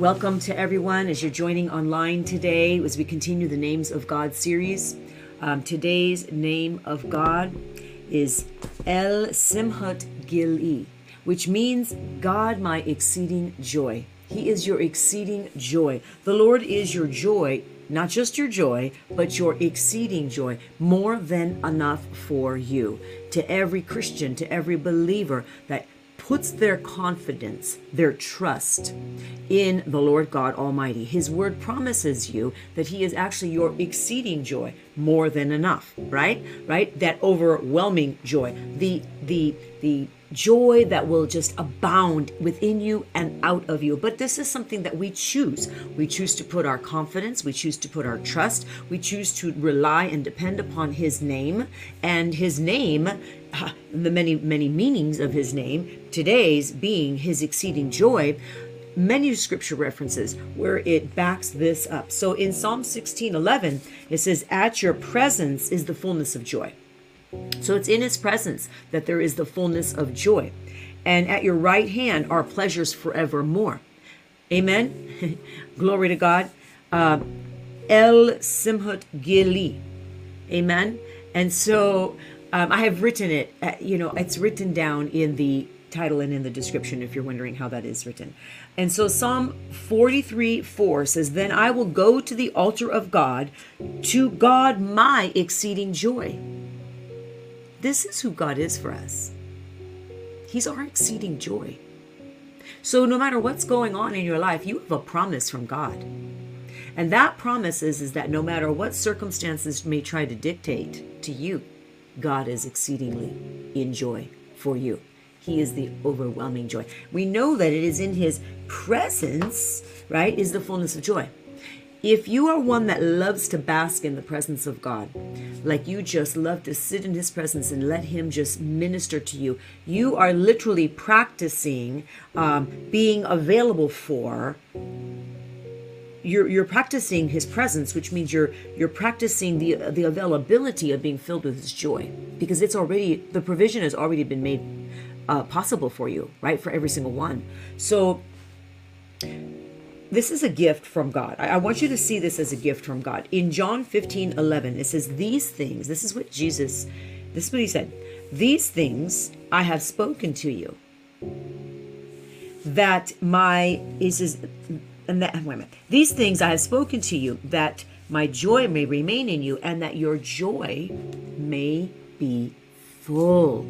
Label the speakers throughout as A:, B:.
A: Welcome to everyone as you're joining online today as we continue the Names of God series. Um, today's name of God is El Simhat Gili, which means God my exceeding joy. He is your exceeding joy. The Lord is your joy, not just your joy, but your exceeding joy, more than enough for you. To every Christian, to every believer that puts their confidence, their trust in the Lord God Almighty. His word promises you that He is actually your exceeding joy, more than enough, right? Right? That overwhelming joy. The the the joy that will just abound within you and out of you. But this is something that we choose. We choose to put our confidence, we choose to put our trust, we choose to rely and depend upon His name. And His name, the many, many meanings of His name, today's being His exceeding joy many scripture references where it backs this up. So in Psalm 16 11, it says, At your presence is the fullness of joy. So it's in his presence that there is the fullness of joy. And at your right hand are pleasures forevermore. Amen. Glory to God. Uh, El Simhut Gili. Amen. And so um, I have written it, uh, you know, it's written down in the title and in the description if you're wondering how that is written. And so Psalm 43 4 says, Then I will go to the altar of God, to God my exceeding joy. This is who God is for us. He's our exceeding joy. So, no matter what's going on in your life, you have a promise from God. And that promise is, is that no matter what circumstances may try to dictate to you, God is exceedingly in joy for you. He is the overwhelming joy. We know that it is in His presence, right, is the fullness of joy. If you are one that loves to bask in the presence of God, like you just love to sit in His presence and let Him just minister to you, you are literally practicing um, being available for. You're, you're practicing His presence, which means you're you're practicing the the availability of being filled with His joy, because it's already the provision has already been made uh, possible for you, right? For every single one. So this is a gift from God. I, I, want you to see this as a gift from God. In John 15 11, it says, These things, this is what Jesus, this is what he said, These things I have spoken to you. That my, he says, and that, wait a minute, these things I have spoken to you, that my joy may remain in you, and that your joy may be full.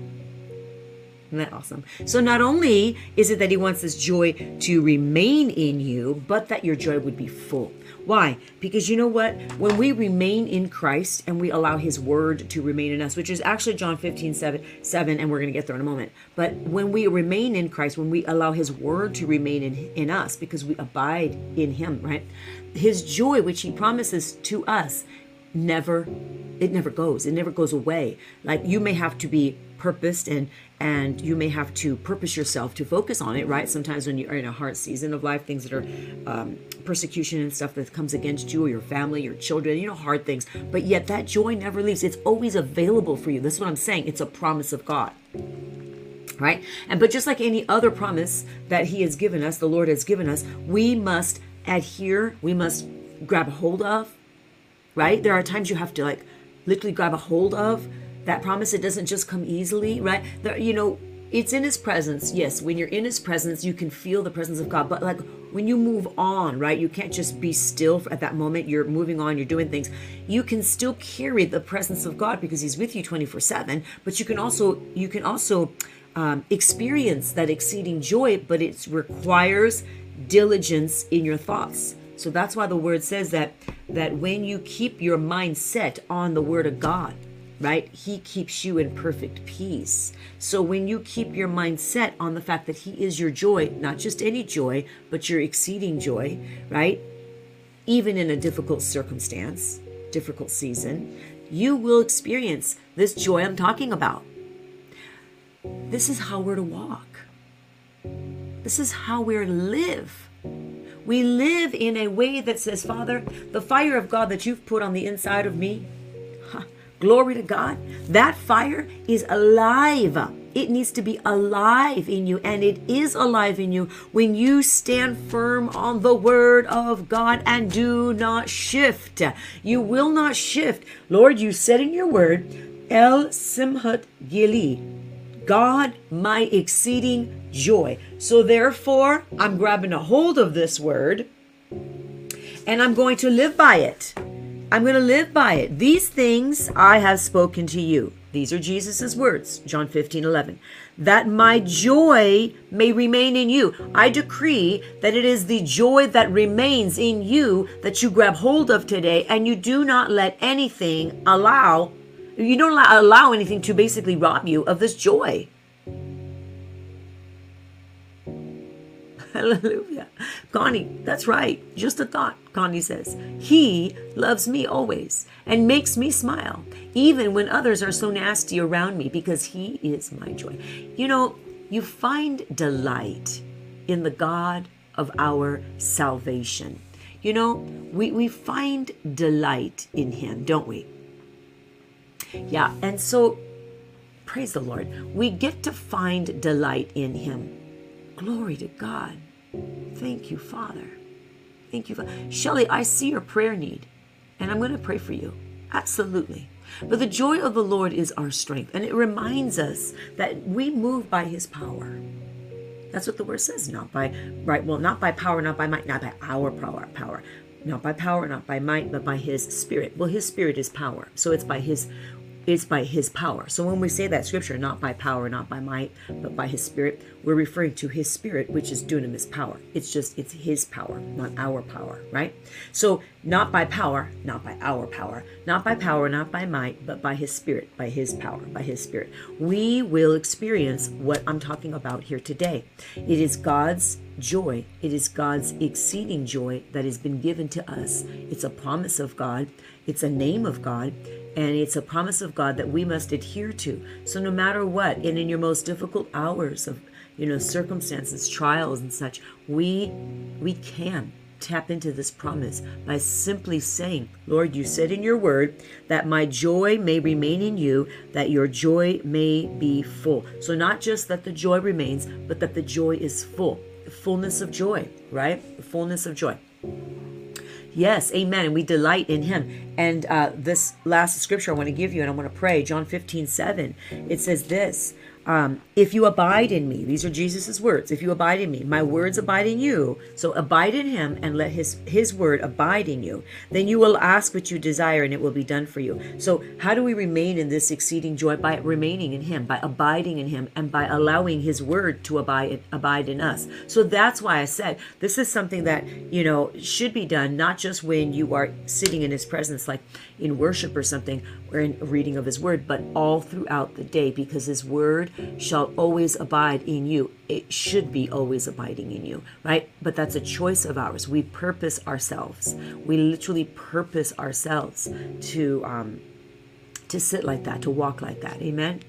A: Isn't that awesome? So not only is it that he wants this joy to remain in you, but that your joy would be full. Why? Because you know what? When we remain in Christ and we allow his word to remain in us, which is actually John 15, 7, 7 and we're going to get there in a moment. But when we remain in Christ, when we allow his word to remain in, in us because we abide in him, right? His joy, which he promises to us, never, it never goes. It never goes away. Like you may have to be purposed and and you may have to purpose yourself to focus on it right? Sometimes when you're in a hard season of life things that are um, persecution and stuff that comes against you or your family your children you know hard things. But yet that joy never leaves. It's always available for you. This is what i'm saying. It's a promise of god right? And but just like any other promise that he has given us the lord has given us we must adhere we must grab hold of right? There are times you have to like literally grab a hold of that promise. It doesn't just come easily right? There, you know it's in his presence yes. When you're in his presence you can feel the presence of god. But like when you move on right you can't just be still at that moment. You're moving on you're doing things. You can still carry the presence of god because he's with you 24 7 but you can also you can also um, experience that exceeding joy but it requires diligence in your thoughts so that's why the word says that that when you keep your mind set on the word of god right? He keeps you in perfect peace. So when you keep your mind set on the fact that He is your joy, not just any joy, but your exceeding joy, right? Even in a difficult circumstance, difficult season, you will experience this joy I'm talking about. This is how we're to walk. This is how we're to live. We live in a way that says, Father, the fire of God that you've put on the inside of me, Glory to God. That fire is alive. It needs to be alive in you, and it is alive in you when you stand firm on the word of God and do not shift. You will not shift. Lord, you said in your word, El Simhat Gili, God, my exceeding joy. So therefore, I'm grabbing a hold of this word and I'm going to live by it. I'm going to live by it. These things I have spoken to you. These are Jesus' words, John 15, 11. That my joy may remain in you. I decree that it is the joy that remains in you that you grab hold of today, and you do not let anything allow, you don't allow anything to basically rob you of this joy. Hallelujah. Connie, that's right. Just a thought, Connie says. He loves me always and makes me smile, even when others are so nasty around me, because He is my joy. You know, you find delight in the God of our salvation. You know, we, we find delight in Him, don't we? Yeah, and so praise the Lord. We get to find delight in Him. Glory to God. Thank you, Father. Thank you, Father. Shelly, I see your prayer need, and I'm going to pray for you. Absolutely. But the joy of the Lord is our strength, and it reminds us that we move by His power. That's what the word says. Not by right, well, not by power, not by might, not by our power, power, not by power, not by might, but by His Spirit. Well, His Spirit is power, so it's by His it's by his power. So when we say that scripture, not by power, not by might, but by his spirit, we're referring to his spirit, which is dunamis power. It's just, it's his power, not our power, right? So not by power, not by our power, not by power, not by might, but by his spirit, by his power, by his spirit. We will experience what I'm talking about here today. It is God's joy. It is God's exceeding joy that has been given to us. It's a promise of God. It's a name of God and it's a promise of God that we must adhere to. So no matter what, and in your most difficult hours of you know circumstances, trials and such, we we can tap into this promise by simply saying, Lord, you said in your word that my joy may remain in you, that your joy may be full. So, not just that the joy remains, but that the joy is full. The fullness of joy, right? The fullness of joy. Yes, amen. And we delight in him. And uh, this last scripture I want to give you, and I want to pray, John 15, 7, it says this um, if you abide in me, these are Jesus's words. If you abide in me, my words abide in you. So abide in him and let his his word abide in you. Then you will ask what you desire and it will be done for you. So how do we remain in this exceeding joy? By remaining in him, by abiding in him, and by allowing his word to abide abide in us. So that's why I said this is something that, you know, should be done not just when you are sitting in his presence like in worship or something or in reading of his word, but all throughout the day because his word shall always abide in you. It should be always abiding in you, right? But that's a choice of ours. We purpose ourselves. We literally purpose ourselves to um, to sit like that, to walk like that. Amen.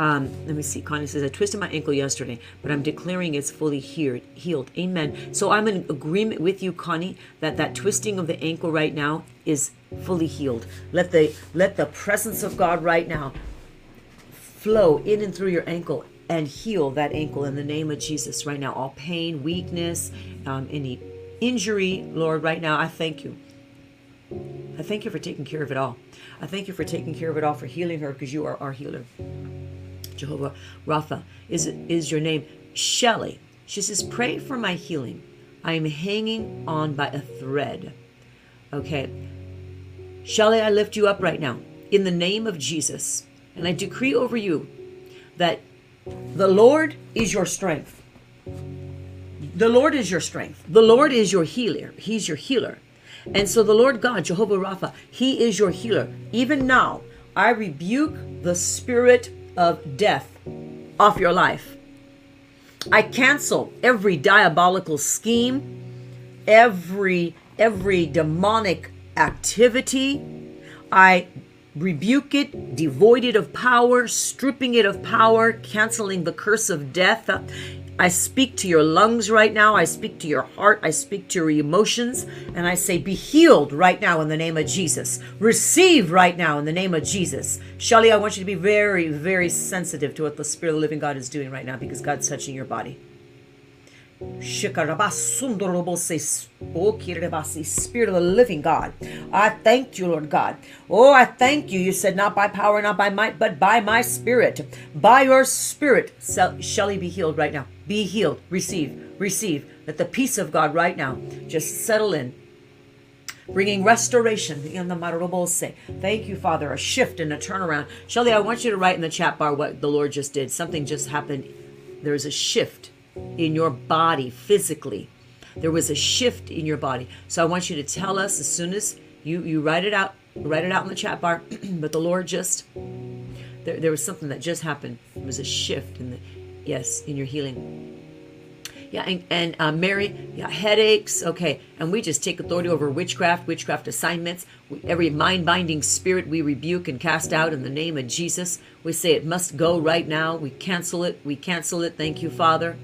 A: Um, let me see. Connie says, I twisted my ankle yesterday, but I'm declaring it's fully healed. healed. Amen. So I'm in agreement with you, Connie, that that twisting of the ankle right now is fully healed. Let the let the presence of God right now flow in and through your ankle and heal that ankle in the name of Jesus right now. All pain, weakness, um, any injury, Lord, right now, I thank you. I thank you for taking care of it all. I thank you for taking care of it all, for healing her, because you are our healer. Jehovah Rapha is, is your name. Shelly, she says, pray for my healing. I am hanging on by a thread. Okay. Shelly, I lift you up right now in the name of Jesus. And I decree over you that the Lord is your strength. The Lord is your strength. The Lord is your healer. He's your healer. And so the Lord God, Jehovah Rapha, He is your healer. Even now, I rebuke the spirit of death off your life. I cancel every diabolical scheme, every every demonic activity. I rebuke it, devoid it of power, stripping it of power, canceling the curse of death I speak to your lungs right now. I speak to your heart. I speak to your emotions. And I say, be healed right now in the name of Jesus. Receive right now in the name of Jesus. Shelly, I want you to be very, very sensitive to what the Spirit of the living God is doing right now because God's touching your body. Spirit of the living God. I thank you, Lord God. Oh, I thank you. You said, not by power, not by might, but by my spirit. By your spirit, shall he be healed right now. Be healed. Receive, receive. Let the peace of God right now just settle in bringing restoration. in the Marobose. Thank you, Father. A shift and a turnaround. Shelly, I want you to write in the chat bar what the Lord just did. Something just happened. There is a shift in your body physically. There was a shift in your body. So I want you to tell us as soon as you, you write it out, write it out in the chat bar. but the Lord just, there, there was something that just happened. It was a shift in the, yes, in your healing. Yeah, and, and uh, Mary, yeah, headaches. Okay, and we just take authority over witchcraft, witchcraft assignments. We, every mind binding spirit we rebuke and cast out in the name of Jesus. We say it must go right now. We cancel it. We cancel it. Thank you, Father.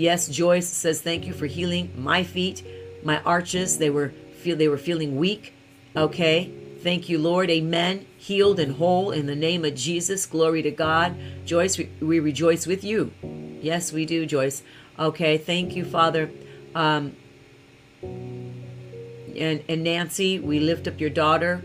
A: Yes, Joyce says thank you for healing my feet, my arches. They were feel they were feeling weak. Okay. Thank you, Lord. Amen. Healed and whole in the name of Jesus. Glory to God. Joyce, we, we rejoice with you. Yes, we do, Joyce. Okay. Thank you, Father. Um, and, and Nancy, we lift up your daughter.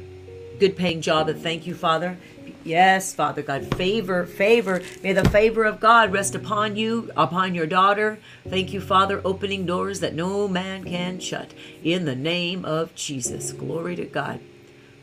A: Good paying job. And thank you, Father. Yes, Father God, favor, favor. May the favor of God rest upon you, upon your daughter. Thank you, Father, opening doors that no man can shut. In the name of Jesus. Glory to God.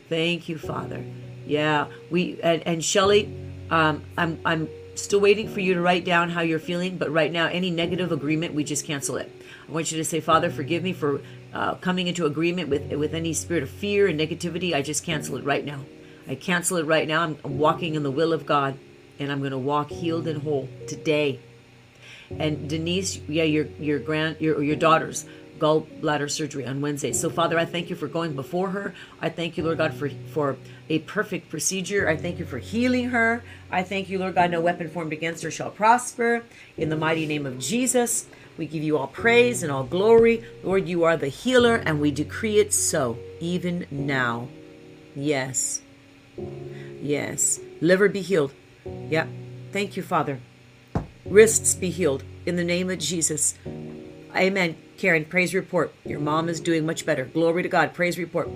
A: Thank you, Father. Yeah, we and, and Shelly, um, I'm I'm still waiting for you to write down how you're feeling, but right now, any negative agreement, we just cancel it. I want you to say, Father, forgive me for uh, coming into agreement with with any spirit of fear and negativity. I just cancel it right now. I cancel it right now. I'm, walking in the will of God, and I'm going to walk healed and whole today. And Denise, yeah, your your grand your your daughter's gallbladder surgery on Wednesday. So Father, I thank you for going before her. I thank you, Lord God, for for a perfect procedure. I thank you for healing her. I thank you, Lord God, no weapon formed against her shall prosper. In the mighty name of Jesus, we give you all praise and all glory. Lord, you are the healer, and we decree it so, even now. Yes. Yes. Liver be healed. Yep. Thank you, Father. Wrists be healed in the name of Jesus. Amen. Karen, praise report. Your mom is doing much better. Glory to God. Praise report.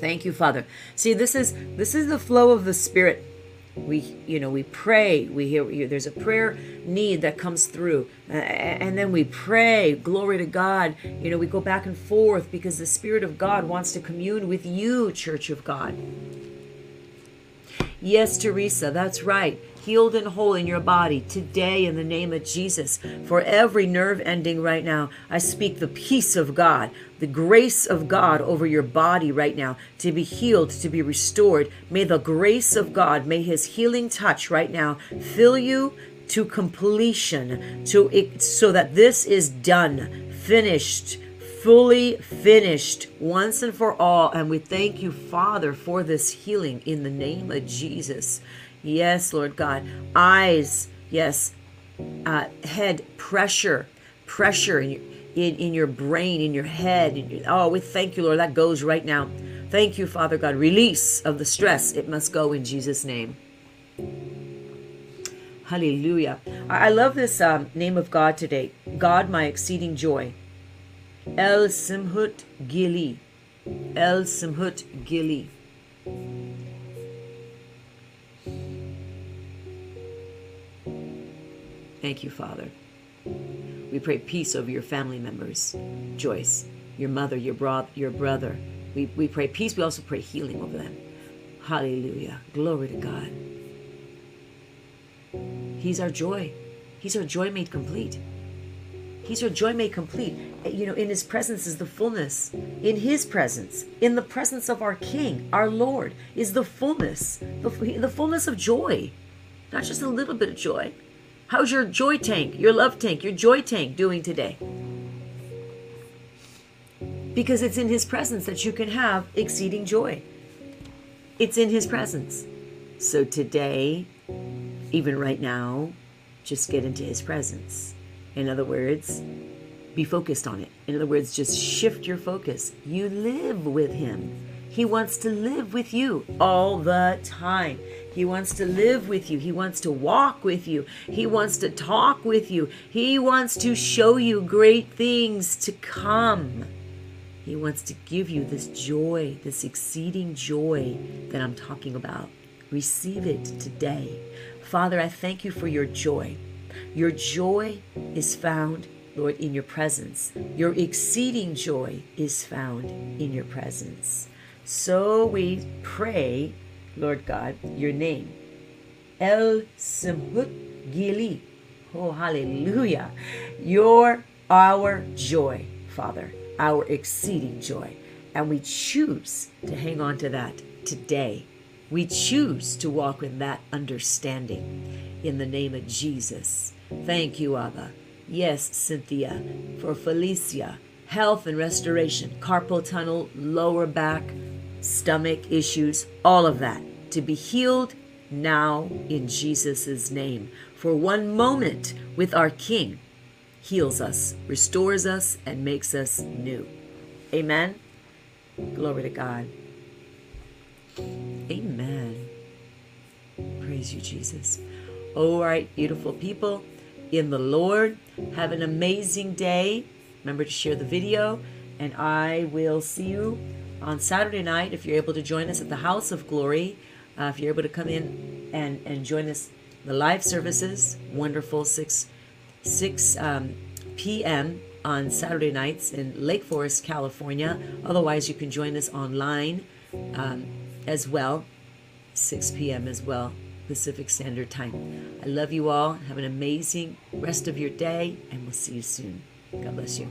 A: Thank you, Father. See, this is this is the flow of the Spirit. We, you know, we pray. We hear there's a prayer need that comes through, and then we pray. Glory to God. You know, we go back and forth because the Spirit of God wants to commune with you, Church of God. Yes, Teresa, that's right. Healed and whole in your body today in the name of Jesus. For every nerve ending right now, I speak the peace of God, the grace of God over your body right now to be healed, to be restored. May the grace of God, may his healing touch right now fill you to completion to so that this is done, finished fully finished once and for all. And we thank you, Father, for this healing in the name of Jesus. Yes, Lord God. Eyes, yes. Uh, head pressure, pressure in your, in, in your brain, in your head. In your, oh, we thank you, Lord. That goes right now. Thank you, Father God. Release of the stress. It must go in Jesus' name. Hallelujah. I love this um, name of God today. God, my exceeding joy. El Simhut Gili. El Simhut Gili. Thank you, Father. We pray peace over your family members. Joyce, your mother, your, bro- your brother. We, we pray peace. We also pray healing over them. Hallelujah. Glory to God. He's our joy. He's our joy made complete. He's your joy made complete. Eh, you know, in his presence is the fullness. In his presence, in the presence of our King, our Lord, is the fullness, the, the fullness of joy. Not just a little bit of joy. How's your joy tank, your love tank, your joy tank doing today? Because it's in his presence that you can have exceeding joy. It's in his presence. So today, even right now, just get into his presence In other words, be focused on it. In other words, just shift your focus. You live with Him. He wants to live with you all the time. He wants to live with you. He wants to walk with you. He wants to talk with you. He wants to show you great things to come. He wants to give you this joy, this exceeding joy that I'm talking about. Receive it today. Father, I thank you for your joy. Your joy is found, Lord, in your presence. Your exceeding joy is found in your presence. So we pray, Lord God, your name. El Simhut Gili. Oh, hallelujah. You're our joy, Father, our exceeding joy. And we choose to hang on to that today. We choose to walk in that understanding in the name of Jesus. Thank you, Abba. Yes, Cynthia, for Felicia, health and restoration, carpal tunnel, lower back, stomach issues, all of that to be healed now in Jesus' name. For one moment with our King heals us, restores us, and makes us new. Amen. Glory to God. Praise you, Jesus. All right, beautiful people in the Lord. Have an amazing day. Remember to share the video, and I will see you on Saturday night if you're able to join us at the House of Glory. Uh, if you're able to come in and, and join us, the live services, wonderful, 6, 6 um, p.m. on Saturday nights in Lake Forest, California. Otherwise, you can join us online um, as well, 6 p.m. as well, Pacific Standard Time. I love you all. Have an amazing rest of your day, and we'll see you soon. God bless you.